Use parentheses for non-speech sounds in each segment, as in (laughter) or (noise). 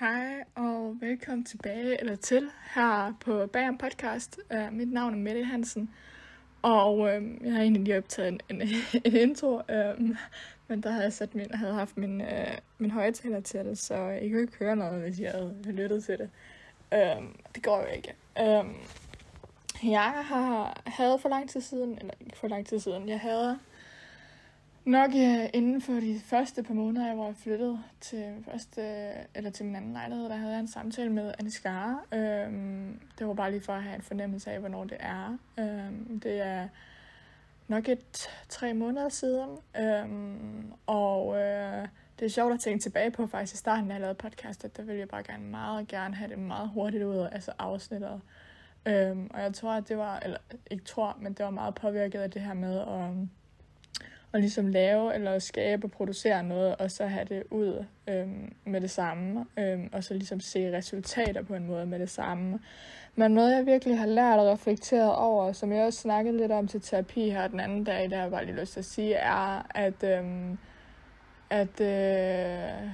Hej og velkommen tilbage eller til her på Bagern Podcast. Uh, mit navn er Mette Hansen, og uh, jeg har egentlig lige optaget en, en, en intro, uh, men der havde jeg sat min, havde haft min, uh, min højtaler til det, så I kunne ikke høre noget, hvis jeg havde lyttet til det. Uh, det går jo ikke. Uh, jeg har havde for lang tid siden, eller ikke for lang tid siden, jeg havde Nok ja, inden for de første par måneder, hvor jeg flyttede til, første, eller til min anden lejlighed, der havde jeg en samtale med Anne Skare. Øhm, det var bare lige for at have en fornemmelse af, hvornår det er. Øhm, det er nok et tre måneder siden, øhm, og øh, det er sjovt at tænke tilbage på faktisk i starten, da jeg lavede podcast, at der ville jeg bare gerne meget gerne have det meget hurtigt ud, altså afsnittet. Øhm, og jeg tror, at det var, eller ikke tror, men det var meget påvirket af det her med at og ligesom lave eller skabe og producere noget, og så have det ud øhm, med det samme, øhm, og så ligesom se resultater på en måde med det samme. Men noget, jeg virkelig har lært og reflekteret over, som jeg også snakkede lidt om til terapi her den anden dag, der har jeg bare lige lyst til at sige, er, at, øhm, at, øh,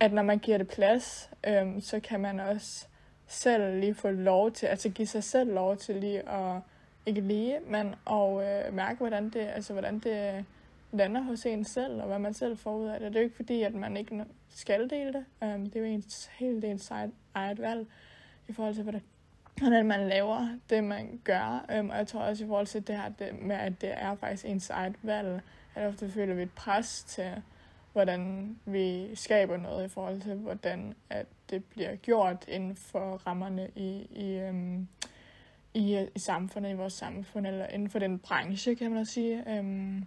at når man giver det plads, øhm, så kan man også selv lige få lov til, altså give sig selv lov til lige at ikke lige, men at øh, mærke, hvordan det, altså, hvordan det lander hos en selv, og hvad man selv får ud af det. Det er jo ikke fordi, at man ikke skal dele det. Um, det er jo ens, helt ens eget, eget valg i forhold til, hvordan, hvordan man laver det, man gør. Um, og jeg tror også i forhold til det her det med, at det er faktisk ens eget valg, at ofte føler vi et pres til, hvordan vi skaber noget i forhold til, hvordan at det bliver gjort inden for rammerne i, i um, i, øh, i samfundet, i vores samfund, eller inden for den branche, kan man også sige. Øhm,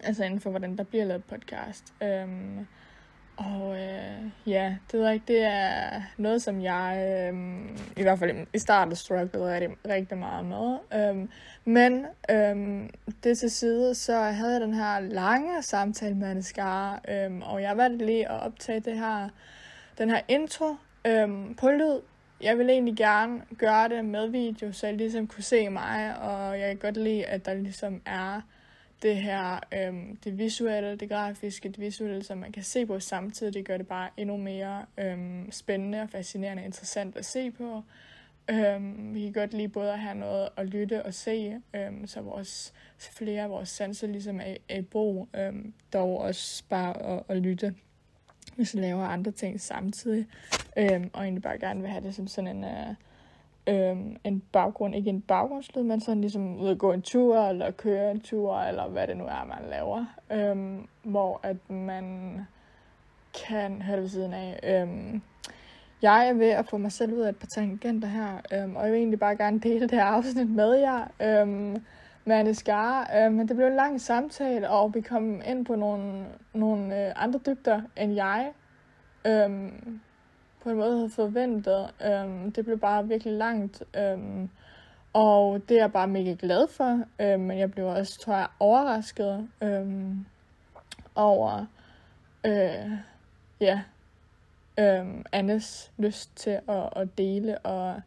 altså inden for, hvordan der bliver lavet podcast. Øhm, og øh, ja, det ved jeg ikke, det er noget, som jeg øh, i hvert fald i starten strugglede rigtig, rigtig meget med. Øhm, men øh, det til side, så havde jeg den her lange samtale med Anne Skare, øhm, og jeg valgte lige at optage det her, den her intro øh, på lyd, jeg vil egentlig gerne gøre det med video, så jeg ligesom kunne se mig, og jeg kan godt lide, at der ligesom er det her, øhm, det visuelle, det grafiske, det visuelle, som man kan se på samtidig. Det gør det bare endnu mere øhm, spændende og fascinerende og interessant at se på. Øhm, vi kan godt lide både at have noget at lytte og se, øhm, så vores, så flere af vores sanser ligesom er, er i brug, øhm, dog også bare at, at lytte hvis vi laver andre ting samtidig. Øhm, og egentlig bare gerne vil have det som sådan en, øh, øhm, en baggrund, ikke en baggrundslyd, men sådan ligesom ud at gå en tur, eller køre en tur, eller hvad det nu er, man laver. Øhm, hvor at man kan høre det ved siden af. Øhm, jeg er ved at få mig selv ud af et par tangenter her, øhm, og jeg vil egentlig bare gerne dele det her afsnit med jer. Øhm, med Anne Skar. Øh, men det blev en lang samtale, og vi kom ind på nogle, nogle øh, andre dybder end jeg øh, på en måde havde forventet. Øhm, det blev bare virkelig langt. øhm, og det er jeg bare mega glad for. øhm, men jeg blev også, tror jeg, overrasket øhm, over øh, ja, øhm, Annes lyst til at, at dele og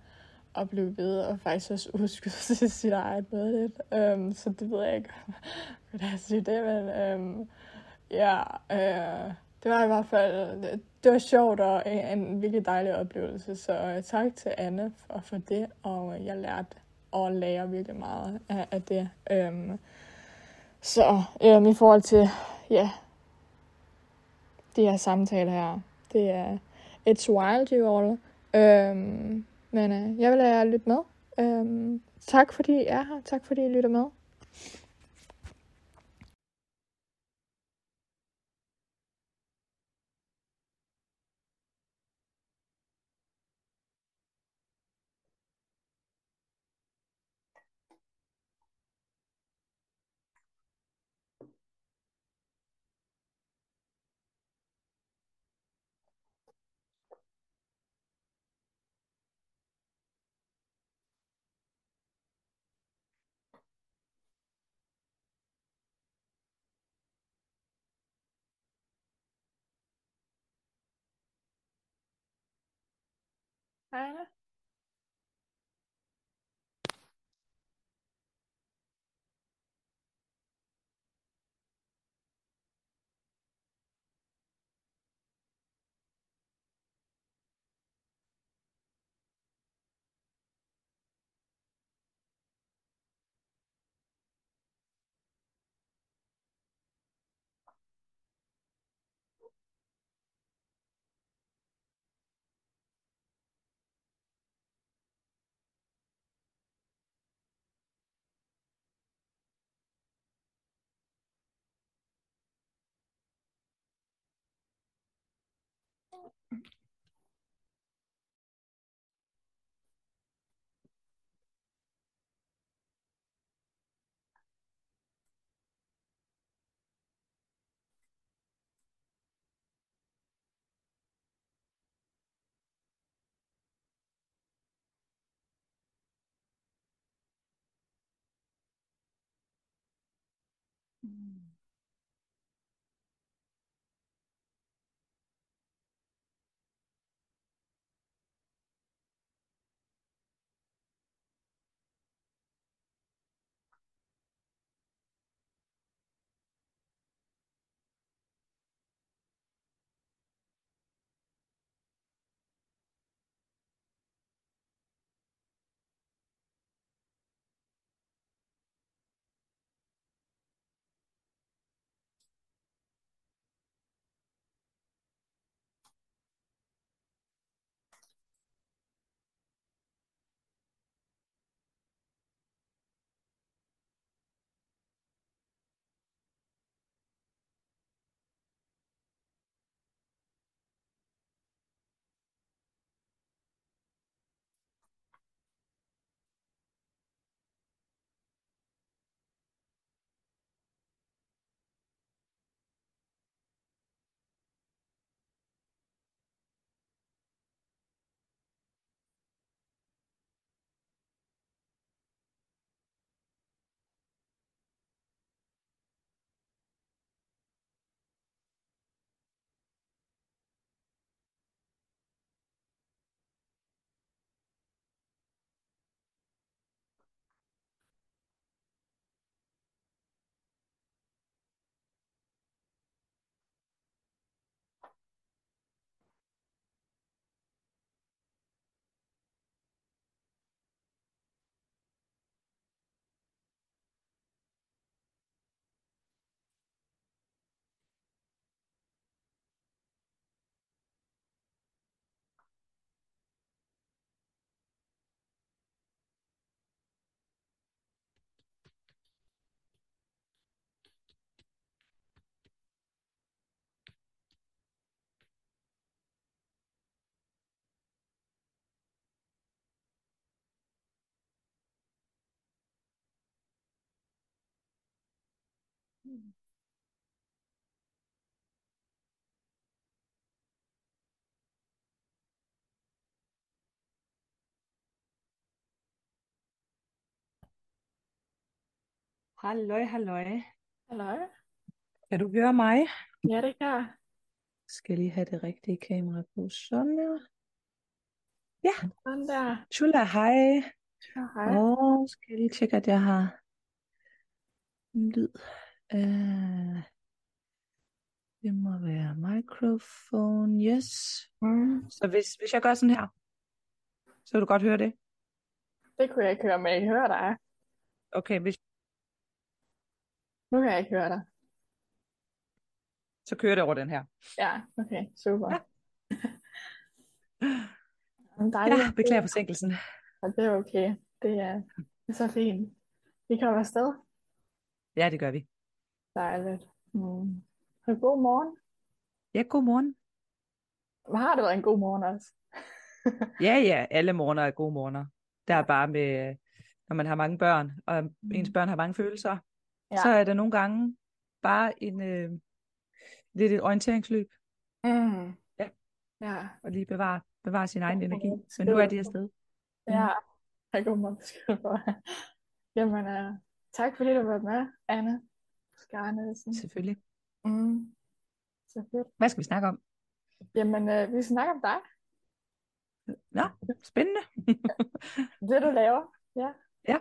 at blive ved, og faktisk også udskyde til (laughs) sit eget med lidt. Um, så det ved jeg ikke, (laughs) hvordan jeg siger det, men um, ja, uh, det var i hvert fald, det, var sjovt og en, en virkelig dejlig oplevelse, så øh, tak til Anne for, for det, og øh, jeg lærte og lærer virkelig meget af, af det. Øhm, så øhm, i forhold til, ja, de her samtaler her, det er It's Wild You All. Øhm, men øh, jeg vil lade jer lytte med. Øhm, tak fordi I er her. Tak fordi I lytter med. Hannah Mm. Hej. Halløj, halløj. Hallo? Kan du høre mig? Ja, det kan jeg. Skal lige have det rigtige kamera på. Sådan der. Ja, Sådan der. Tula, hej. Ja, hej. Og skal jeg lige tjekke, at jeg har lyd. Uh, det må være microphone, yes. Mm. Så hvis, hvis jeg gør sådan her, så vil du godt høre det. Det kunne jeg ikke høre, men jeg kan høre dig. Okay, hvis, Nu kan jeg ikke høre dig. så kører det over den her. Ja, okay, super. Ja. (laughs) Dejligt. Ja, beklager forsinkelsen. Og det er okay. Det er, det er så fint. Vi kommer afsted. Ja, det gør vi. Dejligt. Mm. Så god morgen. Ja, god morgen. Har det været en god morgen også? (laughs) Ja, ja, alle morgener er gode morgener. Der er bare med, når man har mange børn, og ens børn har mange følelser, Ja. så er der nogle gange bare en øh, lidt et orienteringsløb, Mm. Ja. Ja. og lige bevare, bevare sin egen energi. det Men nu er skriver de du. afsted. Ja. Jeg beskrive for. Jamen, uh, tak fordi du var med, Anne Skarnesen. Selvfølgelig. Mm. Så fedt. Hvad skal vi snakke om? Jamen, uh, vi snakker om dig. Nå, spændende. (laughs) Det, du laver. Ja. Ja.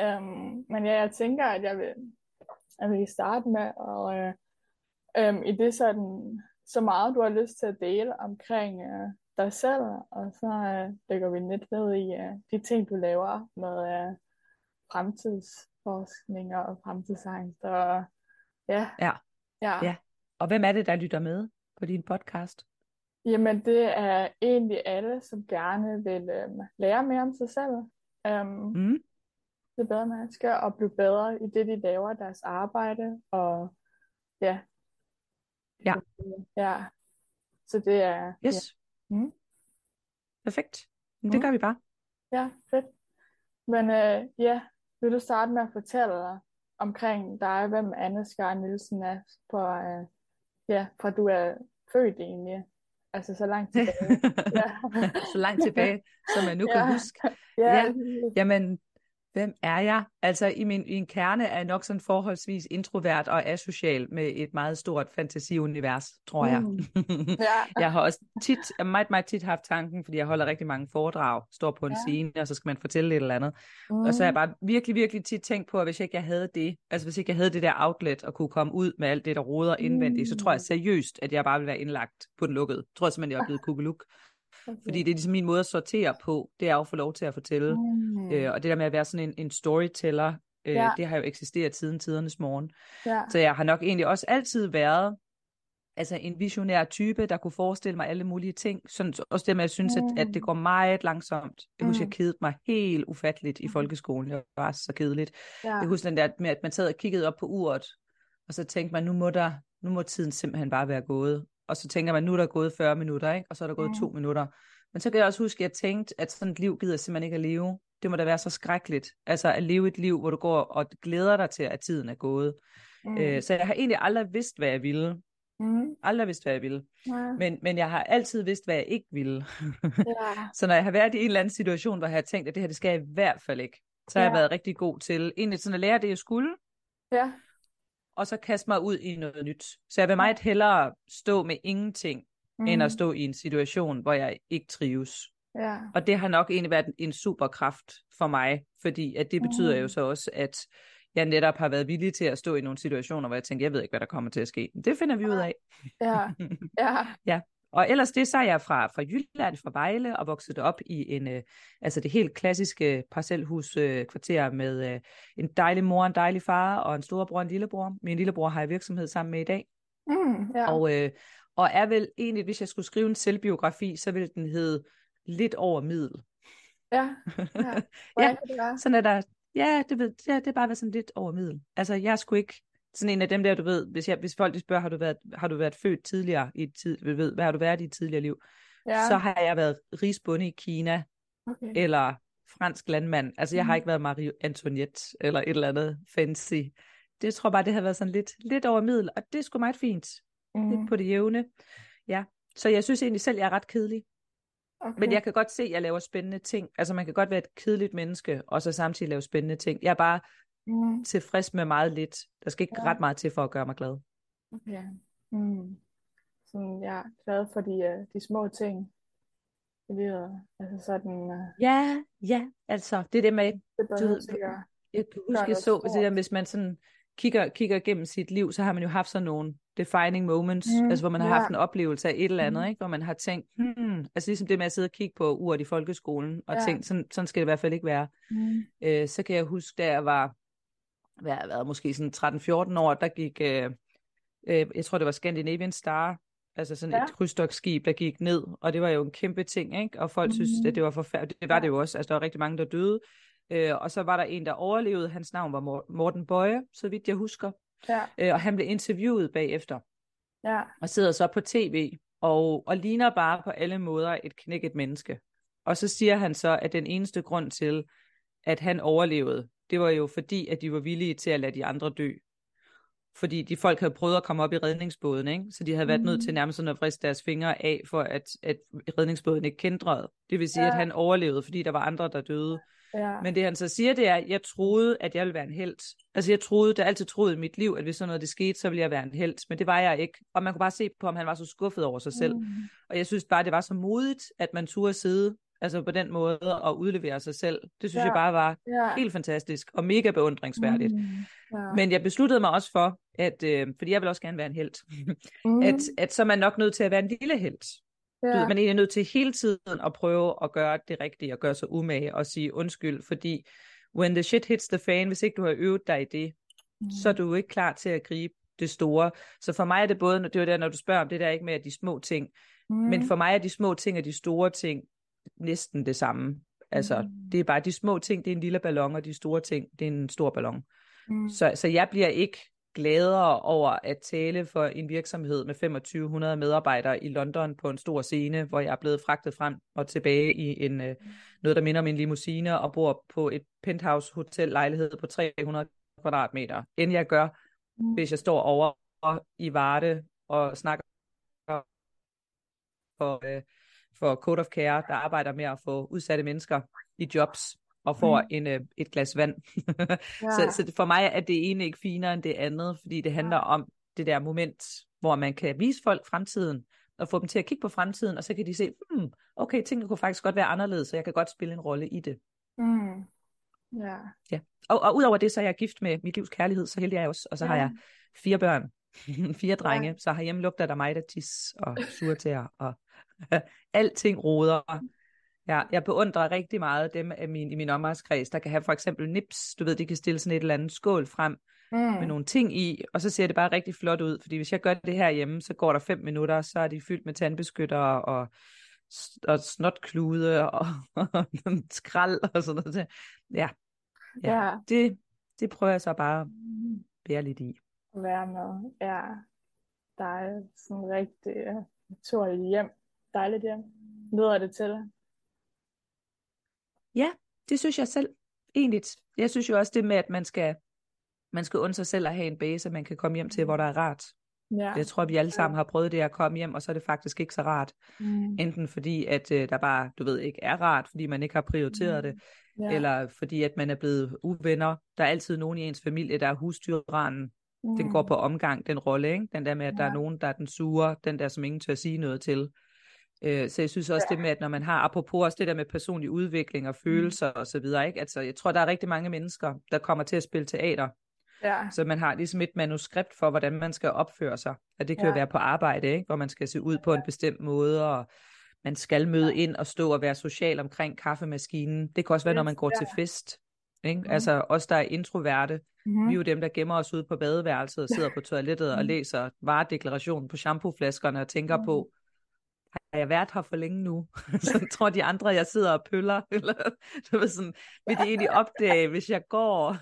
Øhm, men ja, jeg tænker, at jeg vil, jeg vil starte med at øh, øhm, i det sådan, så meget du har lyst til at dele omkring øh, dig selv, og så øh, dykker vi lidt ned i øh, de ting, du laver med øh, fremtidsforskning og fremtidsangst. Og ja, Ja. ja. Ja. Og hvem er det, der lytter med på din podcast? Jamen, det er egentlig alle, som gerne vil øhm, lære mere om sig selv. Øhm, Mm? det bedre mennesker og blive bedre i det, de laver, deres arbejde, og ja. Ja. Ja, Så det er... Yes. Ja. Mm. Perfekt. Men det Mm. gør vi bare. Ja, fedt. Men øh, ja, vil du starte med at fortælle dig omkring dig, hvem Anne Skar Nielsen er, på, øh, ja, fra du er født egentlig? Altså så langt tilbage. Ja. (laughs) Så langt tilbage, som jeg nu (laughs) kan Ja. huske. Ja, Ja. Jamen, hvem er jeg? Altså, i min, i en kerne er jeg nok sådan forholdsvis introvert og asocial med et meget stort fantasiunivers, tror jeg. Mm. (laughs) ja. jeg har også tit, jeg meget, meget tit haft tanken, fordi jeg holder rigtig mange foredrag, står på en Ja. scene, og så skal man fortælle et eller andet. Mm. Og så har jeg bare virkelig, virkelig tit tænkt på, at hvis ikke jeg havde det, altså hvis ikke jeg havde det der outlet og kunne komme ud med alt det, der roder indvendigt, så tror jeg Mm. seriøst, at jeg bare ville være indlagt på den lukkede. Jeg tror simpelthen, jeg er blevet kugeluk. Okay. Fordi det er ligesom min måde at sortere på, det er jo at få lov til at fortælle. Mm. Øh, og det der med at være sådan en, en storyteller, øh, Ja. det har jo eksisteret siden tidernes morgen. ja. Så jeg har nok egentlig også altid været altså en visionær type, der kunne forestille mig alle mulige ting. Sådan, også det med, at jeg synes, at, at det Mm. går meget langsomt. Jeg husker, jeg Mm. kedede mig helt ufatteligt i Mm. folkeskolen. Det var så kedeligt. ja. Jeg husker den der med, at man sad og kiggede op på uret, og så tænkte man, nu må, der, nu må tiden simpelthen bare være gået. Og så tænker man, nu er der gået 40 minutter, ikke? og så er der gået Mm. to minutter. Men så kan jeg også huske, at jeg tænkte, at sådan et liv gider jeg simpelthen ikke at leve. Det må da være så skrækkeligt. Altså at leve et liv, hvor du går og glæder dig til, at tiden er gået. Mm. Øh, så jeg har egentlig aldrig vidst, hvad jeg ville. Mm. Aldrig vidst, hvad jeg ville. Ja. Men, men jeg har altid vidst, hvad jeg ikke ville. Ja. (laughs) så når jeg har været i en eller anden situation, hvor jeg har tænkt, at det her, det skal jeg i hvert fald ikke, så har jeg været rigtig god til egentlig sådan at lære det, jeg skulle, Ja. Og så kaste mig ud i noget nyt. Så jeg vil meget hellere stå med ingenting, mm. end at Mm. stå i en situation, hvor jeg ikke trives. Ja. Og det har nok egentlig været en superkraft for mig, fordi at det betyder jo Mm. så også, at jeg netop har været villig til at stå i nogle situationer, hvor jeg tænker, jeg ved ikke, hvad der kommer til at ske. Det finder vi ud af. Ja. (laughs) Ja. Og ellers det, så er jeg fra, fra Jylland, fra Vejle, og vokset op i en, øh, altså det helt klassiske parcelhuskvarter øh, med øh, en dejlig mor, en dejlig far og en storebror og en lillebror. Min lillebror har jeg virksomhed sammen med i dag. Mm. Ja. Og, øh, og er vel egentlig, hvis jeg skulle skrive en selvbiografi, så ville den hedde Lidt over middel. Ja. (laughs) Ja. Ja. Sådan er der, ja, det, ved, ja, det er bare været sådan lidt over middel. Altså, jeg sgu ikke sådan en af dem der, du ved, hvis, jeg, hvis folk de spørger, har du, været, har du været født tidligere i et tid, du ved, hvad har du været i et tidligere liv? Ja. Så har jeg været rigsbonde i Kina, Okay. eller fransk landmand. Altså, jeg har Mhm. ikke været Marie Antoinette, eller et eller andet fancy. Det tror jeg bare, det har været sådan lidt, lidt over middel, og det er sgu meget fint. Mm. Lidt på det jævne. Ja, så jeg synes egentlig selv, jeg er ret kedelig. Okay. Men jeg kan godt se, at jeg laver spændende ting. Altså man kan godt være et kedeligt menneske, og så samtidig lave spændende ting. Jeg er bare Mm. tilfreds med meget lidt. Der skal ikke Ja. ret meget til for at gøre mig glad. Okay. Mm. Sådan, jeg er glad for de, øh, de små ting i livet. Altså sådan, øh, Ja, ja, altså det er det med, det Du ved, jeg kan huske, jeg så, hvis, det der, hvis man sådan kigger, kigger igennem sit liv, så har man jo haft sådan nogle defining moments, Mm, altså hvor man har ja. haft en oplevelse af et eller andet, Mm. ikke? hvor man har tænkt, hmm, altså ligesom det med at sidde og kigge på uret i folkeskolen, og Ja. tænkt, sådan, sådan skal det i hvert fald ikke være. Mm. øh, så kan jeg huske, da jeg var, hvad har været, måske sådan 13-14 år, der gik, øh, øh, jeg tror det var Scandinavian Star, altså sådan Ja. et krydstogtskib, der gik ned, og det var jo en kæmpe ting, ikke? Og folk mm. synes, Mhm. at det var forfærdeligt. Det var Ja. det jo også, altså der var rigtig mange, der døde. Øh, og så var der en, der overlevede, hans navn var Mor- Morten Bøje, så vidt jeg husker, Ja. øh, og han blev interviewet bagefter, Ja. og sidder så på tv, og, og ligner bare på alle måder et knækket menneske. Og så siger han så, at den eneste grund til, at han overlevede, det var jo fordi, at de var villige til at lade de andre dø. Fordi de folk havde prøvet at komme op i redningsbåden, ikke? så de havde været Mhm. nødt til nærmest sådan at friste deres fingre af, for at, at redningsbåden ikke kendrede. Det vil sige, Ja. at han overlevede, fordi der var andre, der døde. Ja. Men det han så siger, det er, at jeg troede, at jeg ville være en held. Altså jeg troede, det har altid troet i mit liv, at hvis sådan noget det skete, så ville jeg være en held. Men det var jeg ikke. Og man kunne bare se på, om han var så skuffet over sig selv. Mm. Og jeg synes bare, det var så modigt, at man turde sidde altså på den måde og udlevere sig selv. Det synes Ja. jeg bare var Ja. helt fantastisk og mega beundringsværdigt. Mm. Ja. Men jeg besluttede mig også for, at, øh, fordi jeg vil også gerne være en held, Mm. at, at så er man nok nødt til at være en lille held. Du ja. ved, man er nødt til hele tiden at prøve at gøre det rigtige og gøre sig umage og sige undskyld, fordi when the shit hits the fan, hvis ikke du har øvet dig i det, Mm. så er du jo ikke klar til at gribe det store. Så for mig er det både, det er jo der, når du spørger om det der ikke med at de små ting, Mm. men for mig er de små ting og de store ting næsten det samme. Altså, Mm. det er bare de små ting, det er en lille ballon, og de store ting, det er en stor ballon. Mm. Så, så jeg bliver ikke gladere over at tale for en virksomhed med 2500 medarbejdere i London på en stor scene, hvor jeg er blevet fragtet frem og tilbage i en øh, noget, der minder om en limousine, og bor på et penthouse hotel lejlighed på 300 kvadratmeter, end jeg gør, mm. hvis jeg står over i Varde og snakker for, øh, for Code of Care, der arbejder med at få udsatte mennesker i jobs og får mm. en, øh, et glas vand. (laughs) ja. så, så for mig er det ene ikke finere end det andet, fordi det handler ja. om det der moment, hvor man kan vise folk fremtiden, og få dem til at kigge på fremtiden, og så kan de se, hmm, okay, tingene kunne faktisk godt være anderledes, så jeg kan godt spille en rolle i det. Mm. Ja. ja. Og, og udover det, så er jeg gift med mit livs kærlighed, så heldig er jeg også, og så ja. har jeg fire børn, (laughs) fire drenge, ja. så herhjemme lugter der mig, der tis og surtær, og (laughs) alting roder. Ja, jeg beundrer rigtig meget dem af min, i min omgangskreds, der kan have for eksempel nips, du ved, de kan stille sådan et eller andet skål frem mm. med nogle ting i, og så ser det bare rigtig flot ud, fordi hvis jeg gør det her hjemme, så går der fem minutter, så er de fyldt med tandbeskyttere og, og snotklude og, (laughs) og skrald og sådan noget. Ja, ja, ja. Det, det prøver jeg så bare at bære lidt i. Være med, ja. Der er sådan rigtig naturligt hjem. Dejligt hjem. Lyder det til? Ja, det synes jeg selv egentlig. Jeg synes jo også det med, at man skal, man skal undre sig selv at have en base, man kan komme hjem til, hvor der er rart. Ja. Jeg tror, at vi alle sammen har prøvet det at komme hjem, og så er det faktisk ikke så rart. Mm. Enten fordi, at øh, der bare, du ved, ikke er rart, fordi man ikke har prioriteret mm. det, ja. eller fordi, at man er blevet uvenner. Der er altid nogen i ens familie, der er husdyrranen. Mm. Den går på omgang, den rolle, ikke? Den der med, at ja. der er nogen, der er den sure, den der, som ingen tør sige noget til. Øh, så jeg synes også ja. det med, at når man har, apropos også det der med personlig udvikling og mm. følelser mm. og så videre, ikke? Altså, jeg tror, der er rigtig mange mennesker, der kommer til at spille teater. Ja. Så man har ligesom et manuskript for, hvordan man skal opføre sig. Og det kan ja. jo være på arbejde, ikke? hvor man skal se ud på en bestemt måde, og man skal møde ind og stå og være social omkring kaffemaskinen. Det kan også være, når man går ja. til fest. Ikke? Mm. Altså os, der er introverte, mm-hmm. vi er jo dem, der gemmer os ud på badeværelset og sidder på toilettet og (laughs) læser varedeklarationen på shampooflaskerne og tænker mm. på, har jeg været her for længe nu? (laughs) så tror de andre, jeg sidder og pøller. (laughs) Eller, du ved sådan, vil de egentlig opdage, hvis jeg går?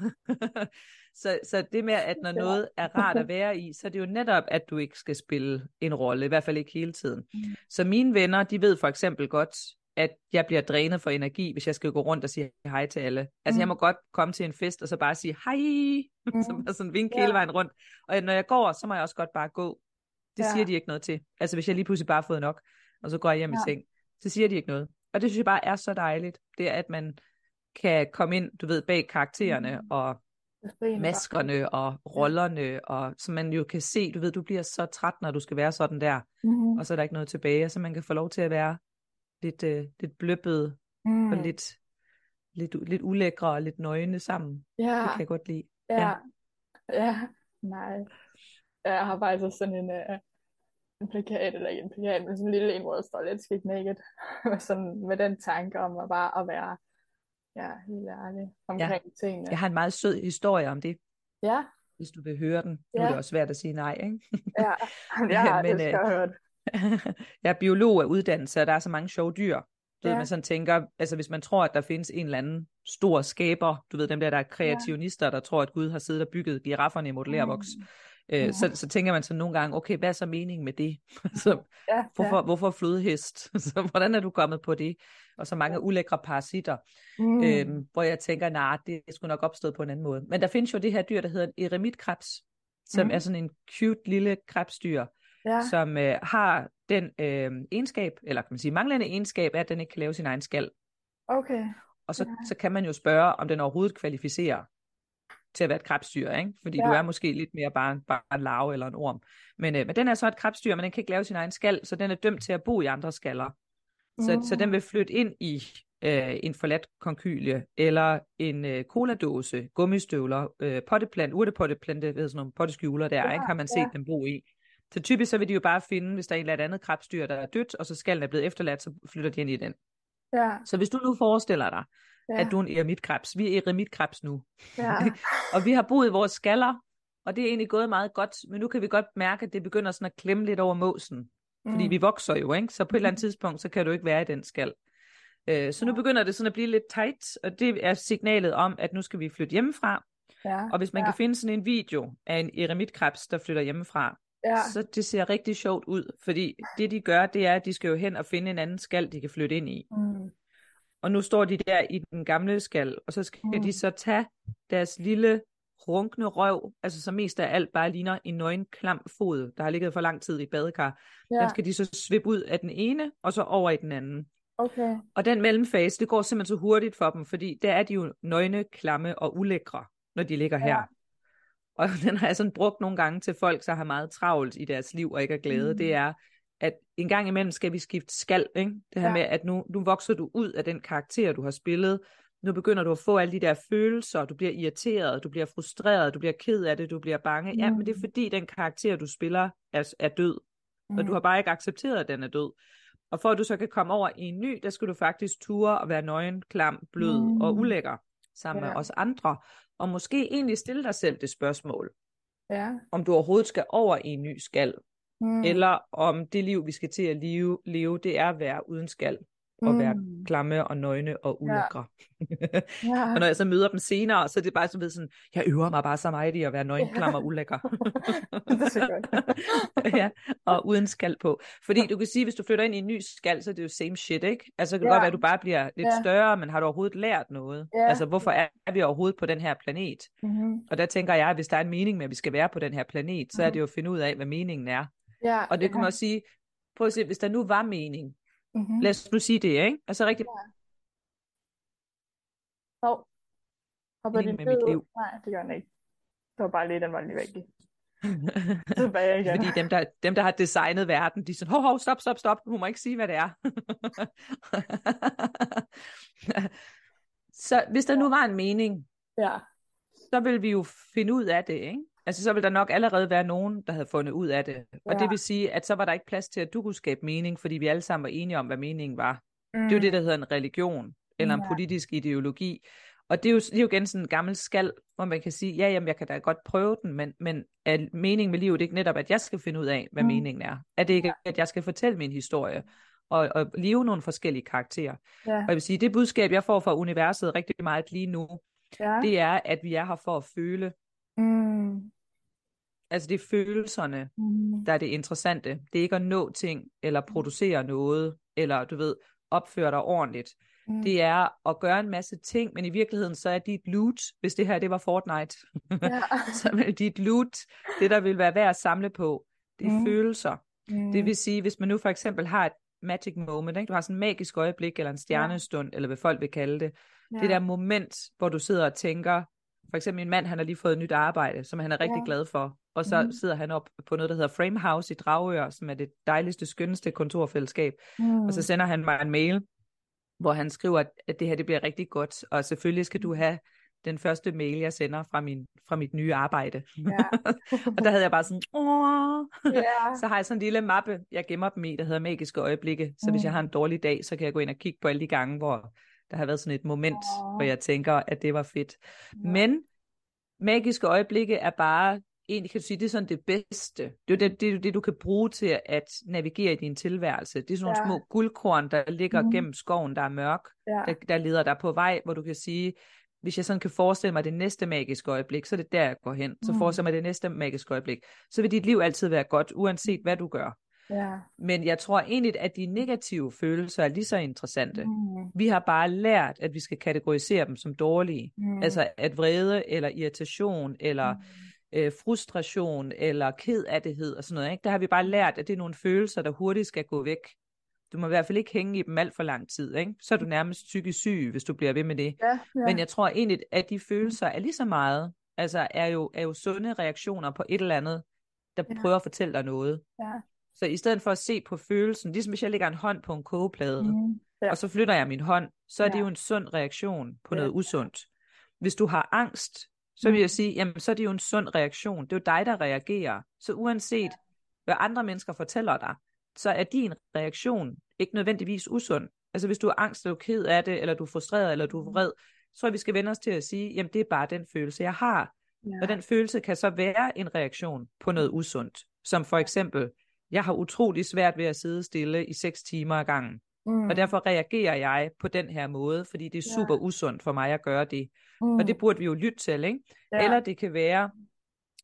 (laughs) så, så det med, at når noget er rart at være i, så er det jo netop, at du ikke skal spille en rolle, i hvert fald ikke hele tiden. Mm. Så mine venner, de ved for eksempel godt, at jeg bliver drænet for energi, hvis jeg skal gå rundt og sige hej til alle. Altså mm. jeg må godt komme til en fest, og så bare sige hej, mm. så bare sådan vinke ja. hele vejen rundt. Og når jeg går, så må jeg også godt bare gå. Det ja. siger de ikke noget til. Altså hvis jeg lige pludselig bare har fået nok og så går jeg hjem ja. i seng. Så siger de ikke noget. Og det synes jeg bare er så dejligt. Det er, at man kan komme ind, du ved, bag karaktererne mm. og maskerne og rollerne, og så man jo kan se, du ved, du bliver så træt, når du skal være sådan der, mm. og så er der ikke noget tilbage, så man kan få lov til at være lidt, øh, lidt bløbbet mm. og lidt, lidt, lidt ulækre og lidt nøgne sammen. Ja. Det kan jeg godt lide. Ja, ja, ja. nej. Jeg har faktisk sådan en, uh, en plakat, eller ikke en plakat, men sådan en lille en, hvor der står Let's Get Naked, (laughs) sådan med den tanke om at bare at være ja, helt ærlig omkring ja. tingene. Jeg har en meget sød historie om det. Ja. Hvis du vil høre den. Ja. Nu er det også svært at sige nej, ikke? ja, (laughs) ja men, det skal jeg høre (laughs) jeg er biolog af uddannelse, og der er så mange sjove dyr. Du ja. ved, man sådan tænker, altså hvis man tror, at der findes en eller anden stor skaber, du ved dem der, der er kreationister, ja. der tror, at Gud har siddet og bygget girafferne i modellervoks, mm. Øh, ja. så, så tænker man så nogle gange, okay, hvad er så meningen med det? (laughs) så, ja, hvorfor, ja. hvorfor flodhest? (laughs) så hvordan er du kommet på det? Og så mange ulækre parasitter, mm. øhm, hvor jeg tænker, nej, nah, det skulle nok opstået på en anden måde. Men der findes jo det her dyr, der hedder en eremitkrebs, som mm. er sådan en cute lille krebsdyr, ja. som øh, har den øh, egenskab, eller kan man sige manglende egenskab, er, at den ikke kan lave sin egen skal. Okay. Og så, ja. så kan man jo spørge, om den overhovedet kvalificerer til at være et krebsdyr, ikke? Fordi ja. du er måske lidt mere bare, bare en larve eller en orm. Men, øh, men den er så et krebsdyr, men den kan ikke lave sin egen skal, så den er dømt til at bo i andre skaller. Så, mm. så den vil flytte ind i øh, en forladt konkylie, eller en øh, coladåse, gummistøvler, øh, potteplant, urtepotteplante, ved sådan nogle potteskjuler der, ja, ikke? har man set ja. dem bo i. Så typisk så vil de jo bare finde, hvis der er et eller andet krebsdyr, der er dødt, og så skallen er blevet efterladt, så flytter de ind i den. Ja. Så hvis du nu forestiller dig, ja. at du er en eremitkrebs. Vi er eremitkrebs nu. Ja. (laughs) og vi har boet i vores skaller, og det er egentlig gået meget godt, men nu kan vi godt mærke, at det begynder sådan at klemme lidt over måsen. Fordi mm. vi vokser jo, ikke? Så på et eller andet tidspunkt, så kan du ikke være i den skal. Øh, så nu begynder det sådan at blive lidt tight, og det er signalet om, at nu skal vi flytte hjemmefra. Ja. Og hvis man ja. kan finde sådan en video af en eremitkrebs, der flytter hjemmefra, Ja. så det ser rigtig sjovt ud, fordi det de gør, det er, at de skal jo hen og finde en anden skal, de kan flytte ind i. Mm. Og nu står de der i den gamle skal, og så skal Mm. de så tage deres lille runkne røv, altså som mest af alt bare ligner en nøgen klam fod, der har ligget for lang tid i et badekar. Ja. Den skal de så svippe ud af den ene, og så over i den anden. Okay. Og den mellemfase, det går simpelthen så hurtigt for dem, fordi der er de jo nøgne, klamme og ulækre, når de ligger her. Ja. Og (laughs) den har jeg sådan brugt nogle gange til folk, der har meget travlt i deres liv og ikke er glade. Mm. Det er, at en gang imellem skal vi skifte skal, ikke? Det her Ja. med, at nu, nu vokser du ud af den karakter, du har spillet. Nu begynder du at få alle de der følelser. Du bliver irriteret, du bliver frustreret, du bliver ked af det, du bliver bange. Ja, men det er Mm. fordi, den karakter, du spiller, er, er død. Mm. Og du har bare ikke accepteret, at den er død. Og for at du så kan komme over i en ny, der skal du faktisk ture og være nøgen, klam, blød Mm. og ulækker sammen Ja. med os andre. Og måske egentlig stille dig selv det spørgsmål, Ja. om du overhovedet skal over i en ny skal, Mm. eller om det liv, vi skal til at leve, leve det er at være uden skal, og Mm. være klamme og nøgne og ulækre. Ja. (laughs) og når jeg så møder dem senere, så er det bare sådan, sådan jeg øver mig bare så meget i at være nøgen, klam og ulækker. (laughs) er (laughs) ja, og uden skal på. Fordi du kan sige, hvis du flytter ind i en ny skal, så er det jo same shit, ikke? Altså det kan Ja. godt være, at du bare bliver lidt Ja. større, men har du overhovedet lært noget? Ja. Altså hvorfor er vi overhovedet på den her planet? Mm-hmm. Og der tænker jeg, at hvis der er en mening med, at vi skal være på den her planet, så er Mhm. det jo at finde ud af, hvad meningen er. Ja. Og det kan man også sige, prøv at se, hvis der nu var mening, Mm-hmm. lad os nu sige det, ikke? Altså rigtig Hov. Hopper din med mit ud? liv. Nej, det gør den ikke. Det var bare lige, den var lige (laughs) væk. Tilbage igen. Fordi dem der, dem, der har designet verden, de er sådan, hov, hov, stop, stop, stop, hun må ikke sige, hvad det er. (laughs) så hvis der nu var en mening, Ja. så vil vi jo finde ud af det, ikke? Altså så vil der nok allerede være nogen, der havde fundet ud af det. Og Ja. det vil sige, at så var der ikke plads til, at du kunne skabe mening, fordi vi alle sammen var enige om, hvad meningen var. Mm. Det er jo det, der hedder en religion, eller en Ja. politisk ideologi. Og det er, jo, det er jo igen sådan en gammel skal, hvor man kan sige, ja, jamen, jeg kan da godt prøve den, men, men er meningen med livet ikke netop, at jeg skal finde ud af, hvad Mm. meningen er? Er det ikke, at jeg skal fortælle min historie, og, og leve nogle forskellige karakterer? Ja. Og jeg vil sige, det budskab, jeg får fra universet rigtig meget lige nu, Ja. det er, at vi er her for at føle. Mm. Altså det er følelserne, Mm. der er det interessante. Det er ikke at nå ting, eller producere noget, eller du ved, opføre dig ordentligt. Mm. Det er at gøre en masse ting, men i virkeligheden så er dit loot, hvis det her det var Fortnite, Ja. (laughs) så vil dit loot, det der vil være værd at samle på, det er Mm. mm. følelser. Mm. Det vil sige, hvis man nu for eksempel har et magic moment, ikke? du har sådan en magisk øjeblik, eller en stjernestund, eller hvad folk vil kalde det, ja. det der moment, hvor du sidder og tænker, for eksempel min mand, han har lige fået et nyt arbejde, som han er rigtig Ja. glad for, og så Mhm. sidder han op på noget, der hedder Frame House i Dragør, som er det dejligste, skønneste kontorfællesskab, Mm. og så sender han mig en mail, hvor han skriver, at- det her det bliver rigtig godt, og selvfølgelig skal du have den første mail, jeg sender fra, min, fra mit nye arbejde. Ja. (laughs) og der havde jeg bare sådan, åh, ja. (laughs) så har jeg sådan en lille mappe, jeg gemmer dem i, der hedder magiske øjeblikke, så hvis jeg har en dårlig dag, så kan jeg gå ind og kigge på alle de gange, hvor der har været sådan et moment, Åh. hvor jeg tænker, at det var fedt. Ja. Men magiske øjeblikke er bare, egentlig kan du sige, det er sådan det bedste. Det er det, det, er det du kan bruge til at navigere i din tilværelse. Det er sådan nogle Ja. små guldkorn, der ligger Mhm. gennem skoven, der er mørk, Ja. der, der leder dig på vej, hvor du kan sige, hvis jeg sådan kan forestille mig det næste magiske øjeblik, så er det der, jeg går hen. Så Mm. forestiller mig det næste magiske øjeblik. Så vil dit liv altid være godt, uanset hvad du gør. Ja. Men jeg tror egentlig, at de negative følelser er lige så interessante. Mm. Vi har bare lært, at vi skal kategorisere dem som dårlige. Mm. Altså at vrede, eller irritation, eller Mm. øh, frustration, eller kedattighed og sådan noget. Ikke? Der har vi bare lært, at det er nogle følelser, der hurtigt skal gå væk. Du må i hvert fald ikke hænge i dem alt for lang tid. Ikke? Så er du nærmest psykisk syg, hvis du bliver ved med det. Ja, ja. Men jeg tror egentlig, at de følelser er lige så meget, altså er jo, er jo sunde reaktioner på et eller andet, der Ja. prøver at fortælle dig noget. Ja. Så i stedet for at se på følelsen, ligesom hvis jeg lægger en hånd på en kogeplade, Mm. Ja. og så flytter jeg min hånd, så er det Ja. jo en sund reaktion på Ja. noget usundt. Hvis du har angst, så vil Mm. jeg sige, jamen så er det jo en sund reaktion. Det er jo dig, der reagerer. Så uanset hvad andre mennesker fortæller dig, så er din reaktion ikke nødvendigvis usund. Altså hvis du er angst, eller du er ked af det, eller du er frustreret, eller du er vred, så tror jeg, vi skal vende os til at sige, jamen det er bare den følelse, jeg har. Ja. Og den følelse kan så være en reaktion på noget usundt. Som for eksempel, jeg har utrolig svært ved at sidde stille i 6 timer ad gangen. Mm. Og derfor reagerer jeg på den her måde, fordi det er super ja. usundt for mig at gøre det. Mm. Og det burde vi jo lytte til, ikke? Ja. Eller det kan være,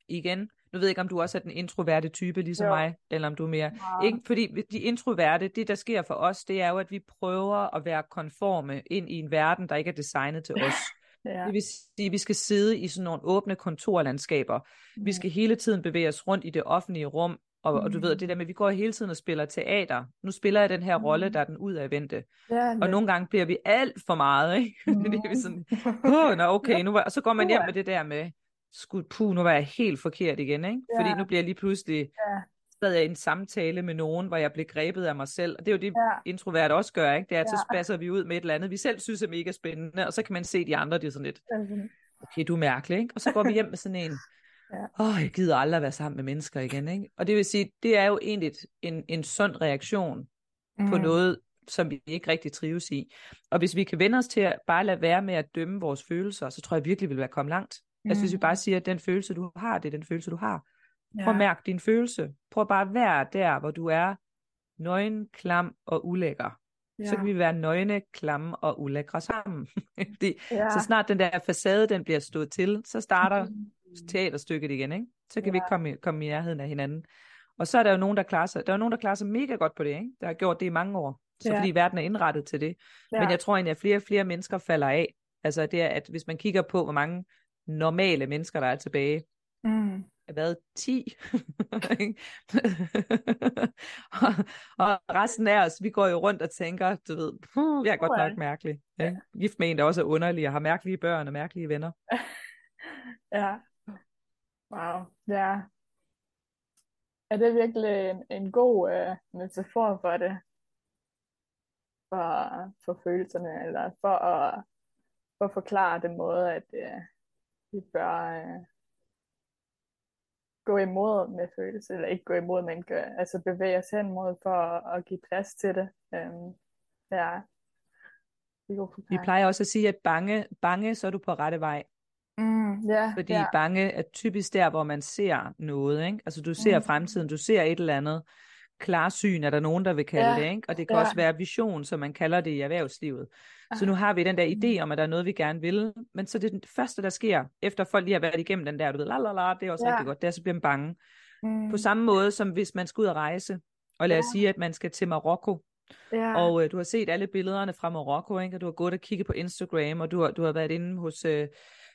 igen, nu ved jeg ikke, om du også er den introverte type, ligesom jo. mig, eller om du er mere... Ja. Ikke, fordi de introverte, det der sker for os, det er jo, at vi prøver at være konforme ind i en verden, der ikke er designet til os. (laughs) Ja. Det vil sige, at vi skal sidde i sådan nogle åbne kontorlandskaber. Mm. Vi skal hele tiden bevæge os rundt i det offentlige rum, og, mm. og du ved, det der med, at vi går hele tiden og spiller teater. Nu spiller jeg den her mm. rolle, der er den udadvendte. Ja, og nogle gange bliver vi alt for meget, ikke? (laughs) Mm. det er sådan, oh, nå, okay, nu var... og så går man hjem med det der med, skud, puh, nu var jeg helt forkert igen, ikke? Ja. Fordi nu bliver jeg lige pludselig, ja. sad jeg i en samtale med nogen, hvor jeg blev grebet af mig selv, og det er jo det, ja. introvert også gør, ikke? Det er, at ja. så spasser vi ud med et eller andet, vi selv synes er mega spændende, og så kan man se de andre, det er sådan lidt, okay, du er mærkelig, ikke? Og så går vi hjem med sådan en, Ja. Åh, oh, jeg gider aldrig være sammen med mennesker igen. Ikke? Og det vil sige, det er jo egentlig en, en sund reaktion mm. på noget, som vi ikke rigtig trives i. Og hvis vi kan vende os til at bare lade være med at dømme vores følelser, så tror jeg virkelig, vi vil være kommet langt. Mm. Altså hvis vi bare siger, at den følelse, du har, det er den følelse, du har. Prøv at mærke din følelse. Prøv bare at være der, hvor du er nøgen, klam og ulækker. Ja. Så kan vi være nøgne, klamme og ulækre sammen. (laughs) det, ja. Så snart den der facade, den bliver stået til, så starter mm teaterstykket igen, ikke? Så kan ja. vi ikke komme, komme i nærheden af hinanden. Og så er der jo nogen, der klarer sig, der er nogen, der klarer sig mega godt på det, ikke? Der har gjort det i mange år. Så ja. fordi verden er indrettet til det. Ja. Men jeg tror egentlig, at flere og flere mennesker falder af. Altså det er, at hvis man kigger på, hvor mange normale mennesker, der er tilbage, mm. er været 10. og, og resten af os, vi går jo rundt og tænker, du ved, puh, jeg er godt nok mærkelig. Ja. Gift med en, der også er underlig og har mærkelige børn og mærkelige venner. (laughs) ja, Wow, ja. Er det virkelig en, en god øh, metafor for det? For, for følelserne, eller for at, for at forklare den måde, at øh, vi bør øh, gå imod med følelser, eller ikke gå imod, men gør, altså bevæge os hen mod for at, at give plads til det. Øhm, ja. Vi plejer også at sige, at bange, bange, så er du på rette vej. Mm, yeah, Fordi yeah. bange er typisk der, hvor man ser noget. Ikke? Altså du ser mm. fremtiden, du ser et eller andet klarsyn, er der nogen, der vil kalde yeah. det. Ikke? Og det kan yeah. også være vision, som man kalder det i erhvervslivet. Så nu har vi den der idé mm. om, at der er noget, vi gerne vil. Men så det, det første, der sker, efter folk lige har været igennem den der, du ved, la la la, det er også yeah. rigtig godt, det er, så bliver man bange. Mm. På samme måde, som hvis man skal ud og rejse, og lad os yeah. sige, at man skal til Marokko, Ja. Og øh, du har set alle billederne fra Marokko, ikke? og du har gået og kigget på Instagram, og du har, du har været inde hos øh,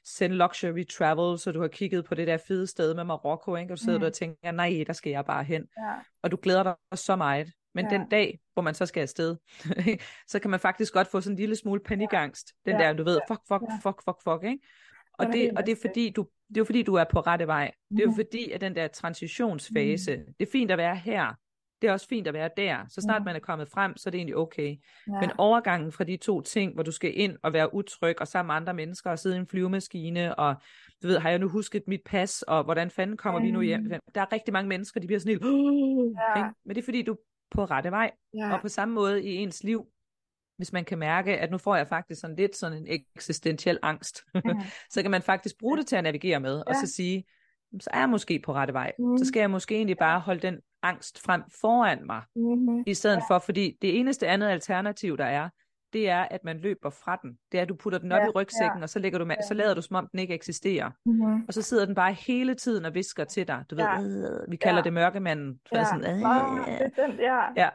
Send Luxury Travel, så du har kigget på det der fede sted med Marokko, ikke? og du sidder mm. og tænker, nej, der skal jeg bare hen. Ja. Og du glæder dig så meget. Men ja. den dag, hvor man så skal afsted, (laughs) så kan man faktisk godt få sådan en lille smule panikangst. Den ja. der, du ved, fuck, fuck, fuck, fuck, fuck, ikke? Og det, og det er fordi, du, det er fordi, du er på rette vej. Det er jo mhm. fordi, at den der transitionsfase, mm. det er fint at være her, det er også fint at være der. Så snart ja. man er kommet frem, så er det egentlig okay. Ja. Men overgangen fra de to ting, hvor du skal ind og være utryg, og sammen med andre mennesker, og sidde i en flyvemaskine, og du ved, har jeg nu husket mit pas, og hvordan fanden kommer mm. vi nu hjem? Mm. Der er rigtig mange mennesker, de bliver sådan helt, ja. ikke? men det er fordi, du er på rette vej. Ja. Og på samme måde i ens liv, hvis man kan mærke, at nu får jeg faktisk sådan lidt sådan en eksistentiel angst, mm. (laughs) så kan man faktisk bruge det til at navigere med, ja. og så sige, så er jeg måske på rette vej. Mm. Så skal jeg måske egentlig bare holde den angst frem foran mig, mm-hmm. i stedet ja. for, fordi det eneste andet alternativ, der er, det er, at man løber fra den. Det er, at du putter den op ja, i rygsækken, ja. og så, lægger du ja. så lader du, som om den ikke eksisterer. Mm-hmm. Og så sidder den bare hele tiden og visker til dig. Du ved, ja. øh, vi kalder ja. det mørkemanden. Ja. Sådan, øh, den, ja. ja.